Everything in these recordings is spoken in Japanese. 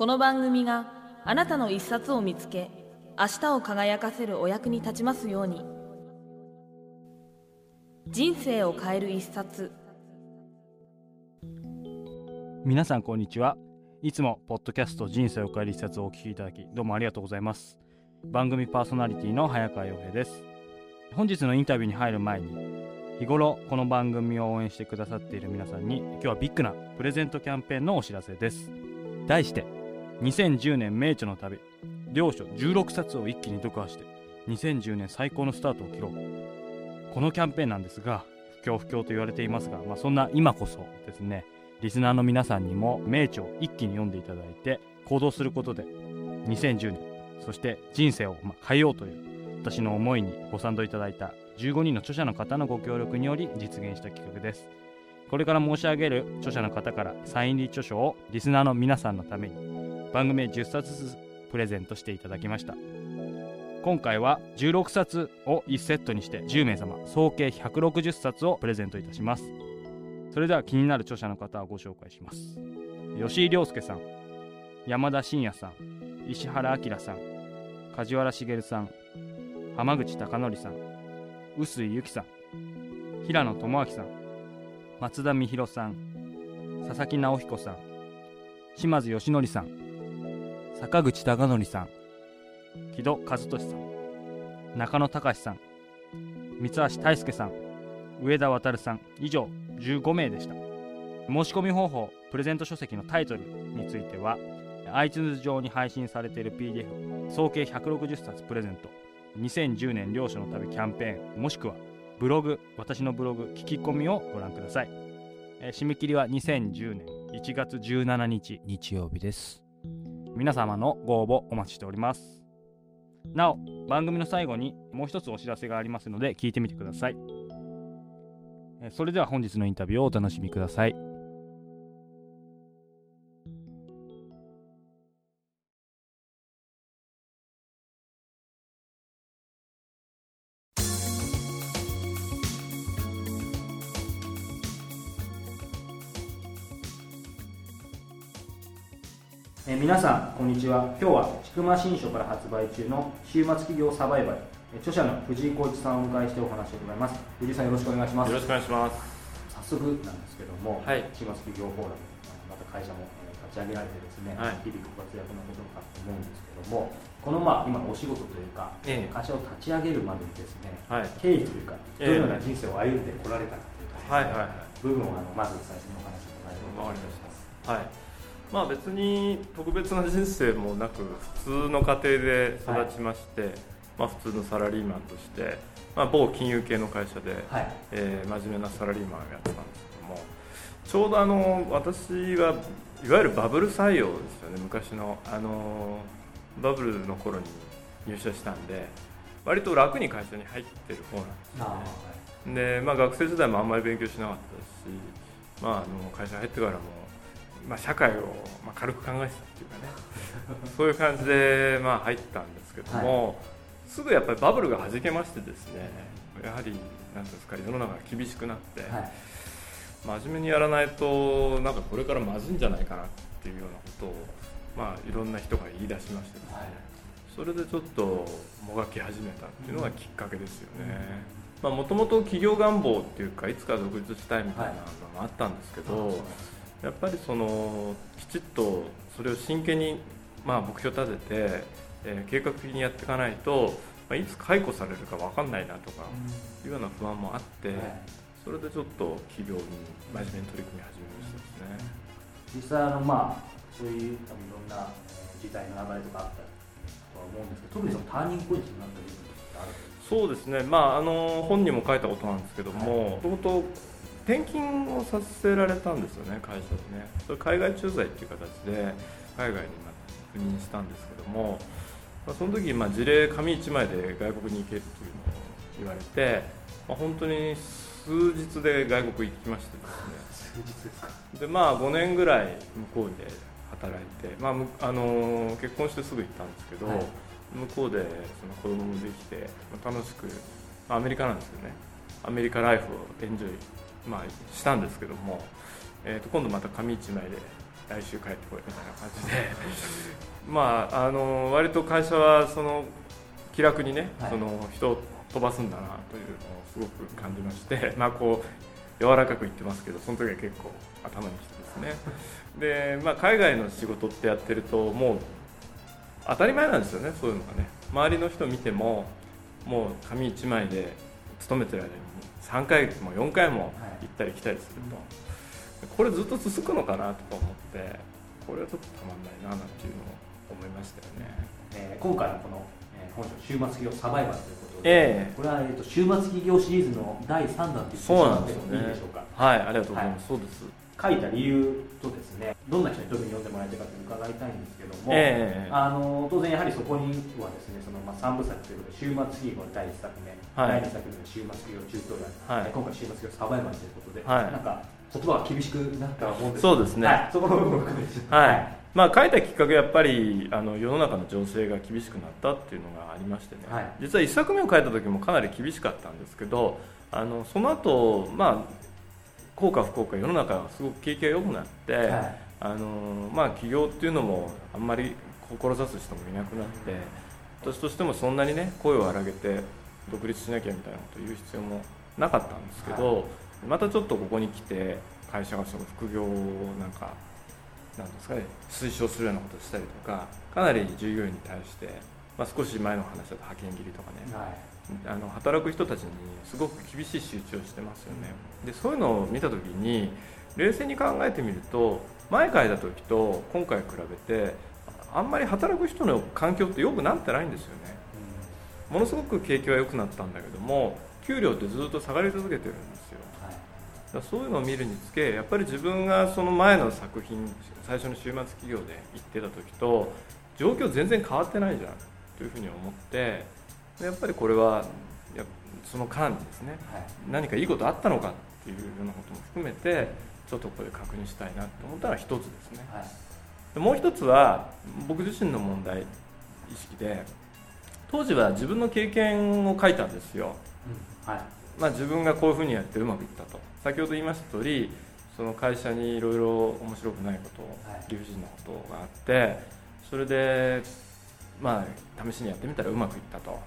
この番組があなたの一冊を見つけ明日を輝かせるお役に立ちますように。人生を変える一冊。皆さんこんにちは。いつもポッドキャスト人生を変える一冊をお聞きいただきどうもありがとうございます。番組パーソナリティの早川洋平です。本日のインタビューに入る前に日頃この番組を応援してくださっている皆さんに今日はビッグなプレゼントキャンペーンのお知らせです。題して2010年名著の旅。両書16冊を一気に読破して2010年最高のスタートを切ろう。このキャンペーンなんですが不況不況と言われていますが、まあ、そんな今こそですねリスナーの皆さんにも名著を一気に読んでいただいて行動することで2010年そして人生をま変えようという私の思いにご賛同いただいた15人の著者の方のご協力により実現した企画です。これから申し上げる著者の方からサイン入り著書をリスナーの皆さんのために番組へ10冊ずつプレゼントしていただきました。今回は16冊を1セットにして10名様総計160冊をプレゼントいたします。それでは気になる著者の方をご紹介します。吉井亮介さん山田真也さん石原明さん梶原茂さん浜口貴則さん臼井由紀さん平野智明さん松田美弘さん佐々木直彦さん島津義則さん坂口孝則さん。木戸和俊さん。中野隆さん。三橋大輔さん。上田渉さん。以上15名でした。申し込み方法プレゼント書籍のタイトルについては iTunes 上に配信されている PDF 総計160冊プレゼント2010年両所の旅キャンペーンもしくはブログ私のブログ聞き込みをご覧ください、えー、締め切りは2010年1月17日。日曜日です皆様のご応募お待ちしております。なお番組の最後にもう一つお知らせがありますので聞いてみてください。それでは本日のインタビューをお楽しみください。えー、皆さんこんにちは。今日は千曲新書から発売中の週末企業サバイバル著者の藤井浩一さんをお迎えしてお話を伺います。藤井さんよろしくお願いします。よろしくお願いします。早速なんですけども、はい、週末企業フォーラムまた会社も立ち上げられてですね、はい、日々ご活躍のことかと思うんですけどもこのまあ今お仕事というか、ええ、会社を立ち上げるまでにですね、はい、経緯というかどのような人生を歩んでこられたかというか、ね、はいはいはい、部分をあのまず最初のお話を伺いたいと思います。はいまあ別に特別な人生もなく普通の家庭で育ちまして、はい、まあ、普通のサラリーマンとして、まあ、某金融系の会社で、はい、えー、真面目なサラリーマンをやってたんですけどもちょうどあの私はいわゆるバブル採用ですよね昔の。あのバブルの頃に入社したんで割と楽に会社に入ってる方なんですね。で、まあ、学生時代もあんまり勉強しなかったですし、まあ、あの会社入ってからもまあ、社会をまあ軽く考えてたっていうかね。そういう感じでまあ入ったんですけども、はい、すぐやっぱりバブルがはじけましてですねやはり何ですか世の中が厳しくなって、はい、真面目にやらないとなんかこれからまずいんじゃないかなっていうようなことを、まあ、いろんな人が言い出しましてですね、はい、それでちょっともがき始めたっていうのがきっかけですよね。もともと企業願望っていうかいつか独立したいみたいなのもあったんですけど、やっぱりそのきちっとそれを真剣にまあ目標立てて、えー、計画的にやっていかないと、まあ、いつ解雇されるか分かんないなとかいうような不安もあって、うん、それでちょっと企業に真面目に取り組み始めましたですね。実際あのまあそういう多分いろんな時代の流れとかあったとは思うんですけど特にそのターニングポイントになった部分ってあるそうですね、まあ、あの本にも書いたことなんですけども、もともと転勤をさせられたんですよね会社でね。それ海外駐在っていう形で海外に任したんですけども、まあ、その時、まあ、事例紙1枚で外国に行けっていうのを言われて、まあ、本当に数日で外国行きましてですね。数日ですか。でまあ5年ぐらい向こうで働いて、まああの結婚してすぐ行ったんですけど、はい、向こうでその子供もできて、まあ、楽しく、まあ、アメリカなんですよね。アメリカライフをエンジョイ、まあ、したんですけども、えー、と今度また紙一枚で来週帰ってこいみたいな感じで。まああの割と会社はその気楽にね、はい、その人を飛ばすんだなというのをすごく感じましてまあこう柔らかく言ってますけどその時は結構頭にきてですね。で、まあ、海外の仕事ってやってるともう当たり前なんですよねそういうのがね。周りの人見てももう紙1枚で勤めてる間に3回も4回も行ったり来たりすると、はい、これずっと続くのかなとか思ってこれはちょっとたまんないななんていうのを思いましたよね、えー、今回のこの、えー、本書「週末企業サバイバル」ということで、えー、これは、えーと、週末企業シリーズの第3弾というそうなんですよねいいでしょうかはいありがとうございます、はい、そうです。書いた理由とですねどんな人に特に読んでもらいたいかと伺いたいんですけども、えー、あの当然やはりそこにはですねその、まあ、3部作ということで「週末企業」第1作目、はい、第2作目の「週末企業中東や、はい、今回「週末企業サバイバル」ということで、はい、なんか言葉が厳しくなったと思うんですそうですね、はい、そこの部分も含めて。はい。まあ、書いたきっかけはやっぱりあの世の中の情勢が厳しくなったっていうのがありましてね、はい、実は1作目を書いた時もかなり厳しかったんですけどあのその後、まあ幸か不幸か世の中がすごく景気が良くなって、はい、あのまあ、起業っていうのもあんまり志す人もいなくなって私としてもそんなにね声を荒げて独立しなきゃみたいなことを言う必要もなかったんですけど、はい、またちょっとここに来て会社がその副業をなんかなんですかね推奨するようなことをしたりとかかなり従業員に対して、まあ、少し前の話だと派遣切りとかね、はい。あの働く人たちにすごく厳しい仕打ちをしてますよね。でそういうのを見た時に冷静に考えてみると前書いた時と今回比べてあんまり働く人の環境って良くなってないんですよね。ものすごく景気は良くなったんだけども給料ってずっと下がり続けてるんですよ。だそういうのを見るにつけやっぱり自分がその前の作品最初の週末企業で行ってた時と状況全然変わってないじゃんというふうに思ってやっぱりこれはやその間にですね、はい、何かいいことあったのかっていうようなことも含めてちょっとこれ確認したいなと思ったら一つですね、はい、もう一つは僕自身の問題意識で当時は自分の経験を書いたんですよ、うん、はい。まあ、自分がこういうふうにやってうまくいったと。先ほど言いました通りその会社にいろいろ面白くないこと、理不尽なことがあってそれでまあ試しにやってみたらうまくいったと。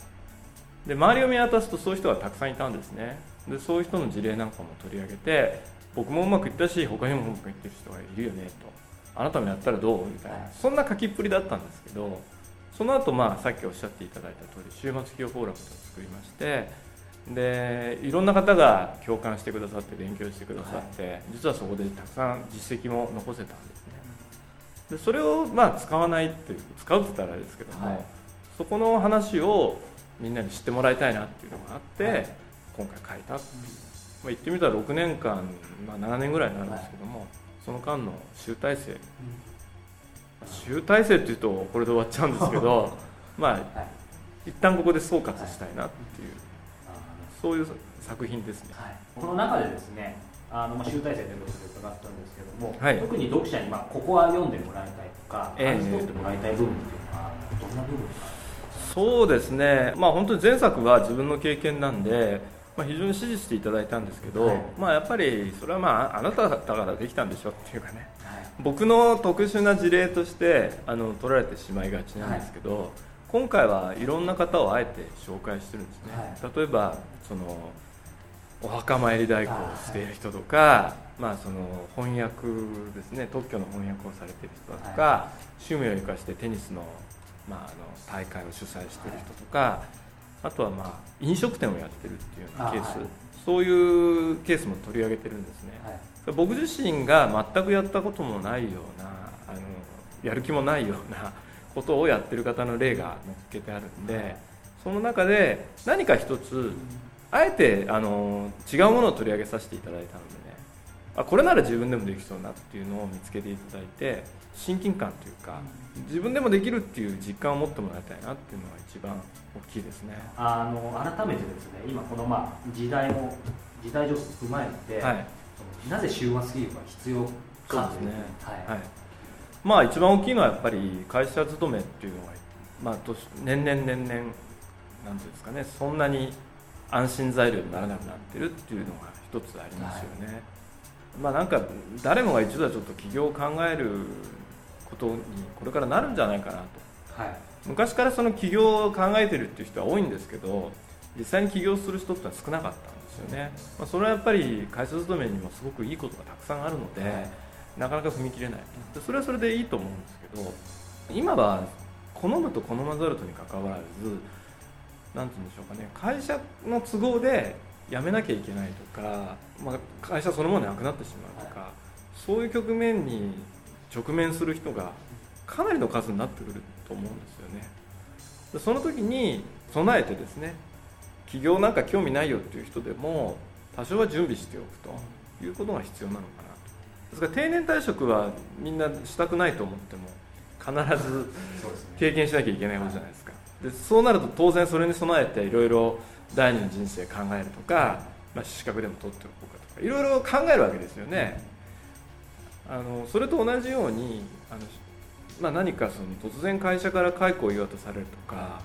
で周りを見渡すとそういう人がたくさんいたんですね。でそういう人の事例なんかも取り上げて僕もうまくいったし他にもうまくいってる人がいるよねと。あなたもやったらどう？みたいな。そんな書きっぷりだったんですけどその後まあさっきおっしゃっていただいた通り週末企業フォーラムを作りましてでいろんな方が共感してくださって勉強してくださって、実はそこでたくさん実績も残せたんですね。でそれをまあ使わないっていう使うって言ったらあれですけども、はい、そこの話をみんなに知ってもらいたいなっていうのがあって、はい、今回書いたっていう、まあ、言ってみたら6年間、まあ、7年ぐらいになるんですけども、はい、その間の集大成、うん、集大成っていうとこれで終わっちゃうんですけどまあ、はい、一旦ここで総括したいなっていう、そういう作品ですね、この中でですねあのまあ集大成ということで伺ったんですけども、はい、特に読者にまあここは読んでもらいたいとか感じ取ってもらいたい部分っていうのはどんな部分ですか？そうですね、まあ、本当に前作は自分の経験なんで、まあ、非常に支持していただいたんですけど、はい、まあ、やっぱりそれは、まあ、あなただからできたんでしょっていうかね、はい、僕の特殊な事例としてあの取られてしまいがちなんですけど、はい、今回はいろんな方をあえて紹介してるんですね、例えばそのお墓参り代行をしている人とか、まあ、その翻訳ですね。特許の翻訳をされている人とか、趣味を生かしてテニスのまあ、あの大会を主催してる人とか、あとは、まあ、飲食店をやってるっていうケース、はい、そういうケースも取り上げてるんですね、はい、僕自身が全くやったこともないようなあのやる気もないようなことをやってる方の例が載っけてあるんでその中で何か一つあえてあの違うものを取り上げさせていただいたのでねあこれなら自分でもできそうなっていうのを見つけていただいて親近感というか自分でもできるっていう実感を持ってもらいたいなっていうのが一番大きいですね。あの改めてですね今このまあ時代の時代状況を踏まえて、はい、なぜ終末企業が必要かですね、はい、はい、まあ一番大きいのはやっぱり会社勤めっていうのが、まあ、年々年々なんていうんですかねそんなに安心材料にならなくなってるっていうのが一つありますよね、はい、まあなんか誰もが一度はちょっと起業を考えることにこれからなるんじゃないかなと、はい、昔からその起業を考えてるっていう人は多いんですけど実際に起業する人ってのは少なかったんですよね、まあ、それはやっぱり会社勤めにもすごくいいことがたくさんあるので、はい、なかなか踏み切れない。それはそれでいいと思うんですけど今は好むと好まざるとにかかわらず何て言うんでしょうかね。会社の都合で辞めなきゃいけないとか、まあ、会社そのものなくなってしまうとか、そういう局面に直面する人がかなりの数になってくると思うんですよね。その時に備えてですね起業なんか興味ないよっていう人でも多少は準備しておくということが必要なのかなと。ですから定年退職はみんなしたくないと思っても必ず経験しなきゃいけないことじゃないですか。でそうなると当然それに備えていろいろ第二の人生考えるとか、まあ、資格でも取っておこうかとかいろいろ考えるわけですよね、あのそれと同じようにあの、まあ、何かその突然会社から解雇を言おうとされるとか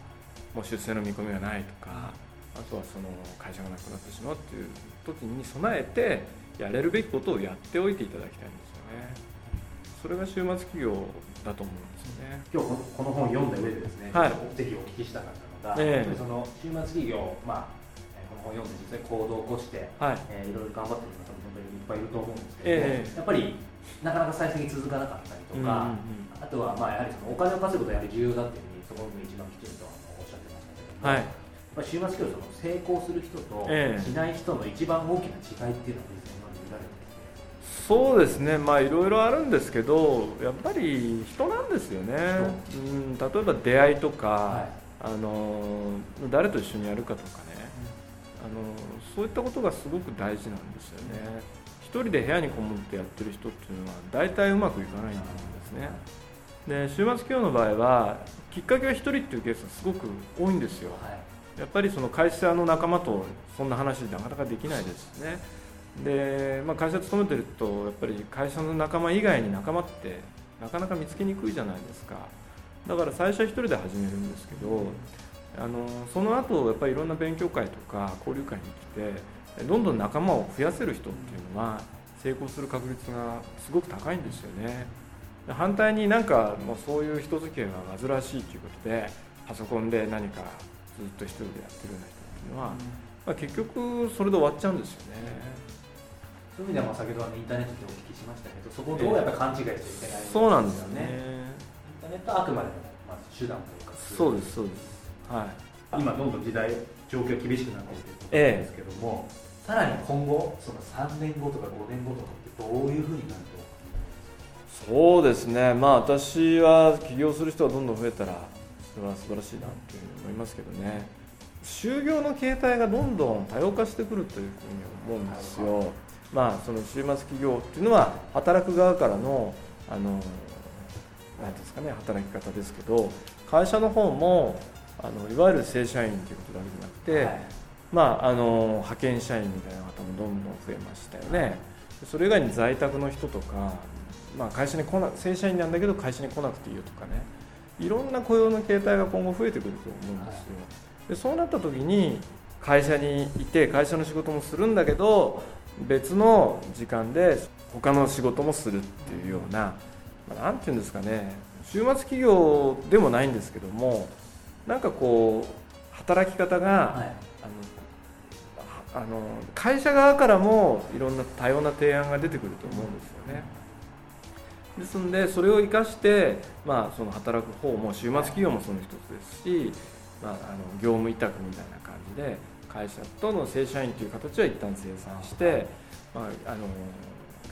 もう出世の見込みがないとかあとはその会社がなくなってしまうっていう時に備えてやれるべきことをやっておいていただきたいんですよね。それが週末企業だと思うんですよね。今日この本を読んだ上でですね、はい、ぜひお聞きしたかったのが、えー、その週末企業、まあ、この本を読んで実際行動を起こして、はい。えー、いろいろ頑張ってる方も本当にいっぱいいると思うんですけど、えー、やっぱりなかなか最初に続かなかったりとか、うんうんうん、あとはまあやはりそのお金を稼ぐことがやはり重要だっていうふうにそこの一番きちんとおっしゃってましたけども、はいまあ、週末企業その成功する人としない人の一番大きな違いっていうのは今見られてそうですね。まあいろいろあるんですけどやっぱり人なんですよね、うん、例えば出会いとか、はい、あの誰と一緒にやるかとかね、うん、あのそういったことがすごく大事なんですよね。一人で部屋にこもってやってる人っていうのは大体うまくいかないんですね。で週末企業の場合はきっかけは1人っていうケースがすごく多いんですよ、はい。やっぱりその会社の仲間とそんな話なかなかできないですね。で、まあ、会社勤めてるとやっぱり会社の仲間以外に仲間ってなかなか見つけにくいじゃないですかだから最初は1人で始めるんですけどあのその後やっぱりいろんな勉強会とか交流会に来てどんどん仲間を増やせる人っていうのは成功する確率がすごく高いんですよね。反対になんかもうそういう人付き合いが煩しいということでパソコンで何かずっと一人でやってるような人っていうのは、まあ、結局それで終わっちゃうんですよね。そういう意味では先ほどは、ね、インターネットでお聞きしましたけどそこをどうやっぱ勘違いしちゃいけない、ね、そうなんですよねネットはあくまでもまず手段というかそうですそうです。はい。今どんどん時代状況厳しくなっているということなんですけども、ええ、さらに今後その3年後とか5年後とかってどういうふうになるとそうですね。まあ私は起業する人がどんどん増えたらそれは素晴らしいなというふうに思いますけどね。就業の形態がどんどん多様化してくるというふうに思うんですよ。まあ、その週末企業っていうのは働く側からのあの何ですかね働き方ですけど会社の方もあのいわゆる正社員ということだけじゃなくて、はい、まあ、あの派遣社員みたいな方もどんどん増えましたよね。それ以外に在宅の人とか、まあ、会社に来な正社員なんだけど会社に来なくていいよとかねいろんな雇用の形態が今後増えてくると思うんですよ。でそうなった時に会社にいて会社の仕事もするんだけど別の時間で他の仕事もするっていうような何、まあ、て言うんですかね。週末企業でもないんですけどもなんかこう働き方が、はい、あのあの会社側からもいろんな多様な提案が出てくると思うんですよね。ですんでそれを生かして、まあ、その働く方も週末企業もその一つですし、まあ、あの業務委託みたいな感じで会社との正社員という形は一旦生産して、まあ、あの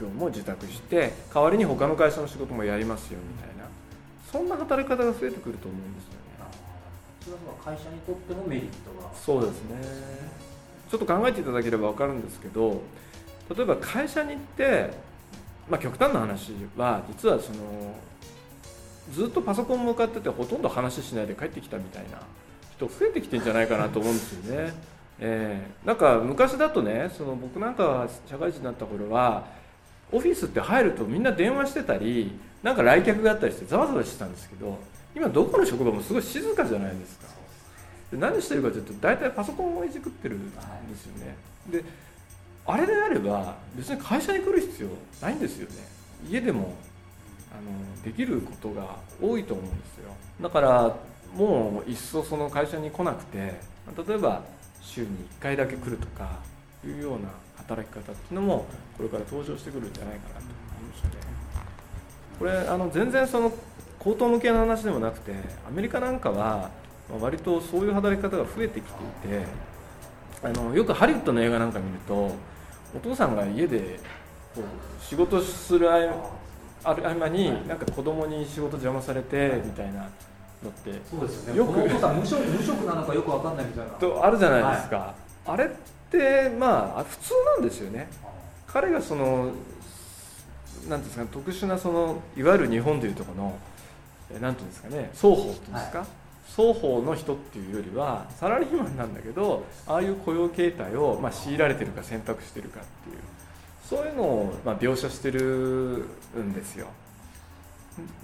業務を受託して代わりに他の会社の仕事もやりますよみたいなそんな働き方が増えてくると思うんですよね。それは会社にとってもメリットがそうですねちょっと考えていただければ分かるんですけど例えば会社に行って、まあ、極端な話は実はそのずっとパソコン向かっててほとんど話しないで帰ってきたみたいな人増えてきてんじゃないかなと思うんですよね。えー、なんか昔だとねその僕なんか社会人になった頃はオフィスって入るとみんな電話してたりなんか来客があったりしてざわざわしてたんですけど今どこの職場もすごい静かじゃないですか。で何してるかというと大体パソコンをいじくってるんですよね。であれであれば別に会社に来る必要ないんですよね。家でもあのできることが多いと思うんですよ。だからもう一層その会社に来なくて例えば週に1回だけ来るとかいうような働き方っていうのもこれから登場してくるんじゃないかなと思いますねこれあの全然その口頭向けの話でもなくてアメリカなんかは割とそういう働き方が増えてきていてあのよくハリウッドの映画なんか見るとお父さんが家でこう仕事する合間になんか子供に仕事邪魔されてみたいなのってそうですよね。よくお父さん無職無職なのかよく分かんないみたいな。とあるじゃないですか、はい、あれってまあ普通なんですよね。彼がそのなんですか特殊なそのいわゆる日本でいうとこのなんていうんですかね双方っていうんですか、はい。双方の人っていうよりはサラリーマンなんだけどああいう雇用形態をまあ強いられてるか選択してるかっていうそういうのをまあ描写してるんですよ。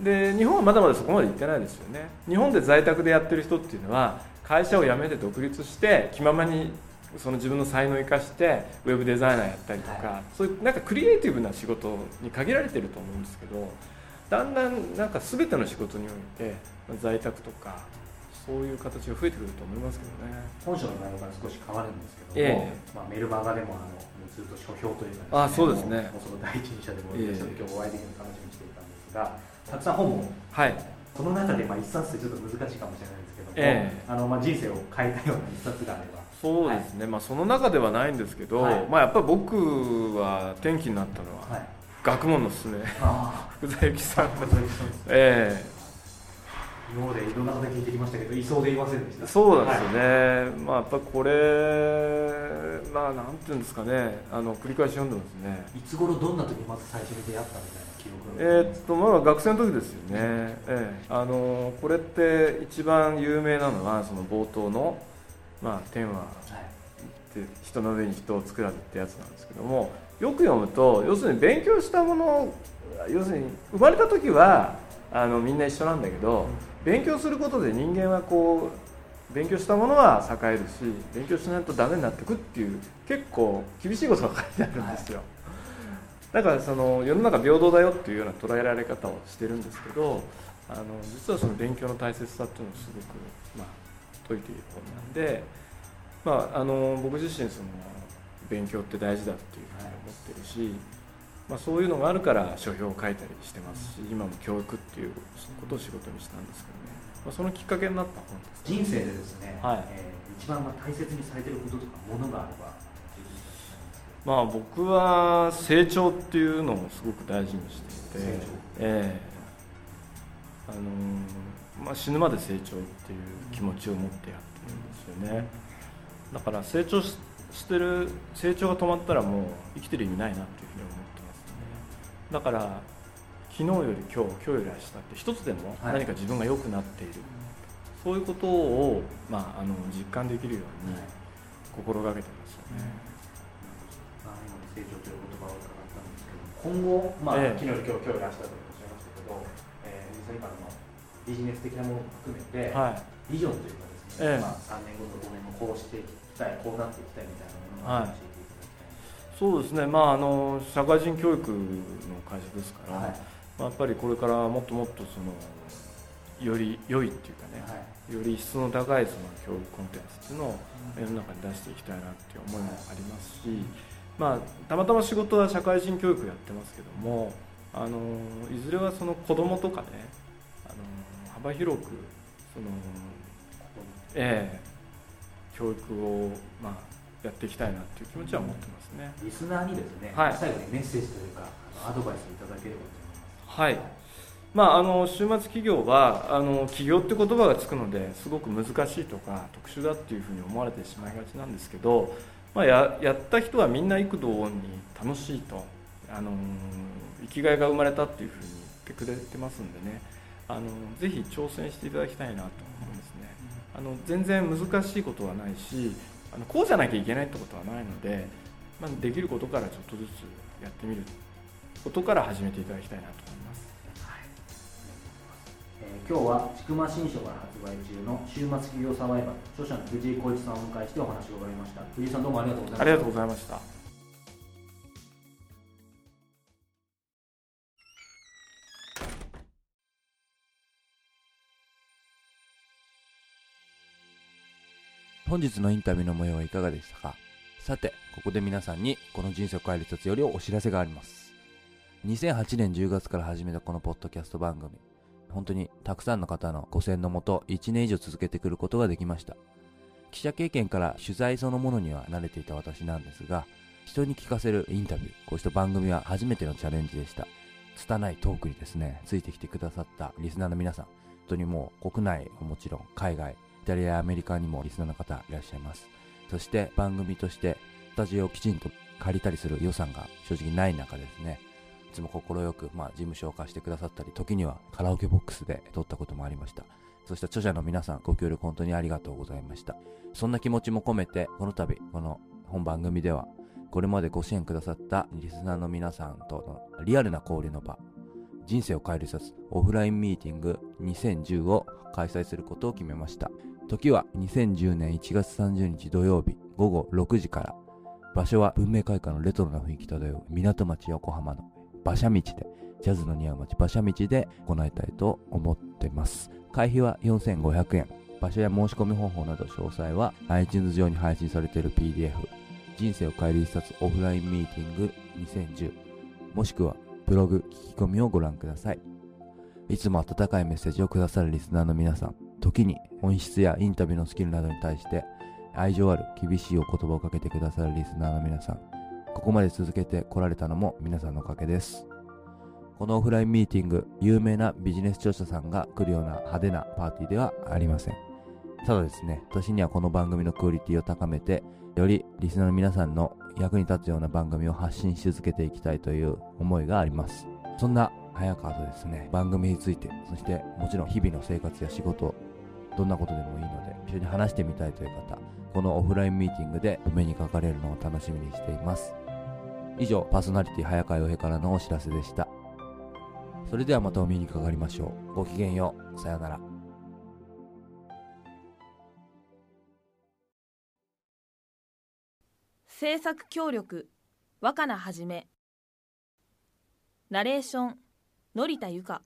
で日本はまだまだそこまで行ってないですよね。日本で在宅でやってる人っていうのは会社を辞めて独立して気ままにその自分の才能を生かしてウェブデザイナーやったりとか、はい、そういうなんかクリエイティブな仕事に限られてると思うんですけどだんだんなんか全ての仕事において在宅とかそういう形が増えてくると思いますけどね。本書の内容から少し変わるんですけども、えー、まあ、メルマガでもあのずっと書評というか、ね、あそうですね。もうその第一人者でも、えー、今日お会いできるの楽しみにしていたんですがたくさん本も、はい、その中でまあ一冊ってちょっと難しいかもしれないんですけども、えー、あのまあ人生を変えたような一冊があればそうですね、はい、まあ、その中ではないんですけど、はい、まあ、やっぱり僕は転機になったのは、はい、学問のすすめ。福沢諭吉さん。ええ。今までいろんな方聞いてきましたけど、いそうでいませんでした。そうなんですよね、はい、まあ、やっぱこれ、まあ、なんていうんですかね、あの繰り返し読んでますね。いつ頃どんな時まず最初に出会ったみたいな記憶えー、っとまだ学生の時ですよね、ええ、あのこれって一番有名なのは、その冒頭の、まあ、天は、って人の上に人を作らずってやつなんですけども、よく読むと、要するに勉強したもの、要するに生まれた時はあのみんな一緒なんだけど、勉強することで人間はこう勉強したものは栄えるし勉強しないとダメになってくっていう結構厳しいことが書いてあるんですよ、だからその世の中平等だよっていうような捉えられ方をしてるんですけどあの実はその勉強の大切さっていうのをすごく、まあ、説いている本なんで、まあ、あの僕自身その勉強って大事だっていうふうに思ってるし、まあ、そういうのがあるから書評を書いたりしてますし今も教育っていうことを仕事にしたんですけどね、まあ、そのきっかけになった本です、ね、人生でですね、はい。えー、一番大切にされてることとかものがあればまあ僕は成長っていうのをすごく大事にしていて、えーあのー、まあ、死ぬまで成長っていう気持ちを持ってやってるんですよね。だから成長してる成長が止まったらもう生きてる意味ないなっていうふうに思だから昨日より今日今日より明日って一つでも何か自分が良くなっている、はい、そういうことを、まあ、あの実感できるように心がけてますよね。まあ、今成長という言葉を伺ったんですけど今後、まあ、ええ、昨日より今日今日より明日とおっしゃいましたけど、えー、実際今のビジネス的なものも含めて、はい、ビジョンというかですね、ええ、まあ、3年後と5年後こうしていきたいこうなっていきたいみたいなものを教えてそうですね、まあ、あの社会人教育の会社ですから、はい、まあ、やっぱりこれからもっともっとそのより良いっていうかね、はい、より質の高いその教育コンテンツっていうのを世の中に出していきたいなっていう思いもありますし、まあ、たまたま仕事は社会人教育やってますけどもあのいずれはその子供とかね幅広くその、ええ、教育を、まあ、やっていきたいなっていう気持ちは持ってますね。リスナーにですね、はい、最後にメッセージというかアドバイスいただければと思います。はい。まあ、あの週末企業はあの企業って言葉がつくのですごく難しいとか特殊だっていうふうに思われてしまいがちなんですけどまあ、ややった人はみんな幾度に楽しいと、あの生きがいが生まれたっていうふうに言ってくれてますんでねあのぜひ挑戦していただきたいなと思いますね。あの全然難しいことはないしあのこうじゃなきゃいけないってことはないので、まあ、できることからちょっとずつやってみることから始めていただきたいなと思います、はい。えー、今日は千曲新書から発売中の週末企業サバイバル著者の藤井浩一さんをお迎えしてお話を伺いました。藤井さんどうもありがとうございました。ありがとうございました本日のインタビューの模様はいかがでしたか？さて、ここで皆さんにこの人生を変える一つよりお知らせがあります。2008年10月から始めたこのポッドキャスト番組、本当にたくさんの方のご支援のもと1年以上続けてくることができました。記者経験から取材そのものには慣れていた私なんですが、人に聞かせるインタビュー、こうした番組は初めてのチャレンジでした。拙いトークにですね、ついてきてくださったリスナーの皆さん、本当にもう国内もちろん海外、イタリアやアメリカにもリスナーの方いらっしゃいます。そして番組としてスタジオをきちんと借りたりする予算が正直ない中ですね、いつも快く、まあ、事務所を貸してくださったり、時にはカラオケボックスで撮ったこともありました。そして著者の皆さん、ご協力本当にありがとうございました。そんな気持ちも込めて、この度、この本番組では、これまでご支援くださったリスナーの皆さんとのリアルな交流の場、人生を変える一冊オフラインミーティング2010を開催することを決めました。時は2010年1月30日土曜日午後6時から。場所は文明開化のレトロな雰囲気漂う港町横浜の馬車道で、ジャズの似合う街馬車道で行いたいと思ってます。会費は4500円。場所や申し込み方法など詳細は iTunes 上に配信されている PDF 人生を変える一冊オフラインミーティング2010もしくはブログ聞き込みをご覧ください。いつも温かいメッセージをくださるリスナーの皆さん、時に音質やインタビューのスキルなどに対して愛情ある厳しいお言葉をかけてくださるリスナーの皆さん、ここまで続けてこられたのも皆さんのおかげです。このオフラインミーティング、有名なビジネス著者さんが来るような派手なパーティーではありません。ただですね、私にはこの番組のクオリティを高めて、よりリスナーの皆さんの役に立つような番組を発信し続けていきたいという思いがあります。そんな早川とですね、番組について、そしてもちろん日々の生活や仕事、どんなことでもいいので、一緒に話してみたいという方、このオフラインミーティングでお目にかかれるのを楽しみにしています。以上、パーソナリティ早川洋平からのお知らせでした。それではまたお目にかかりましょう。ごきげんよう。さようなら。制作協力若菜はじめナレーション、則田由香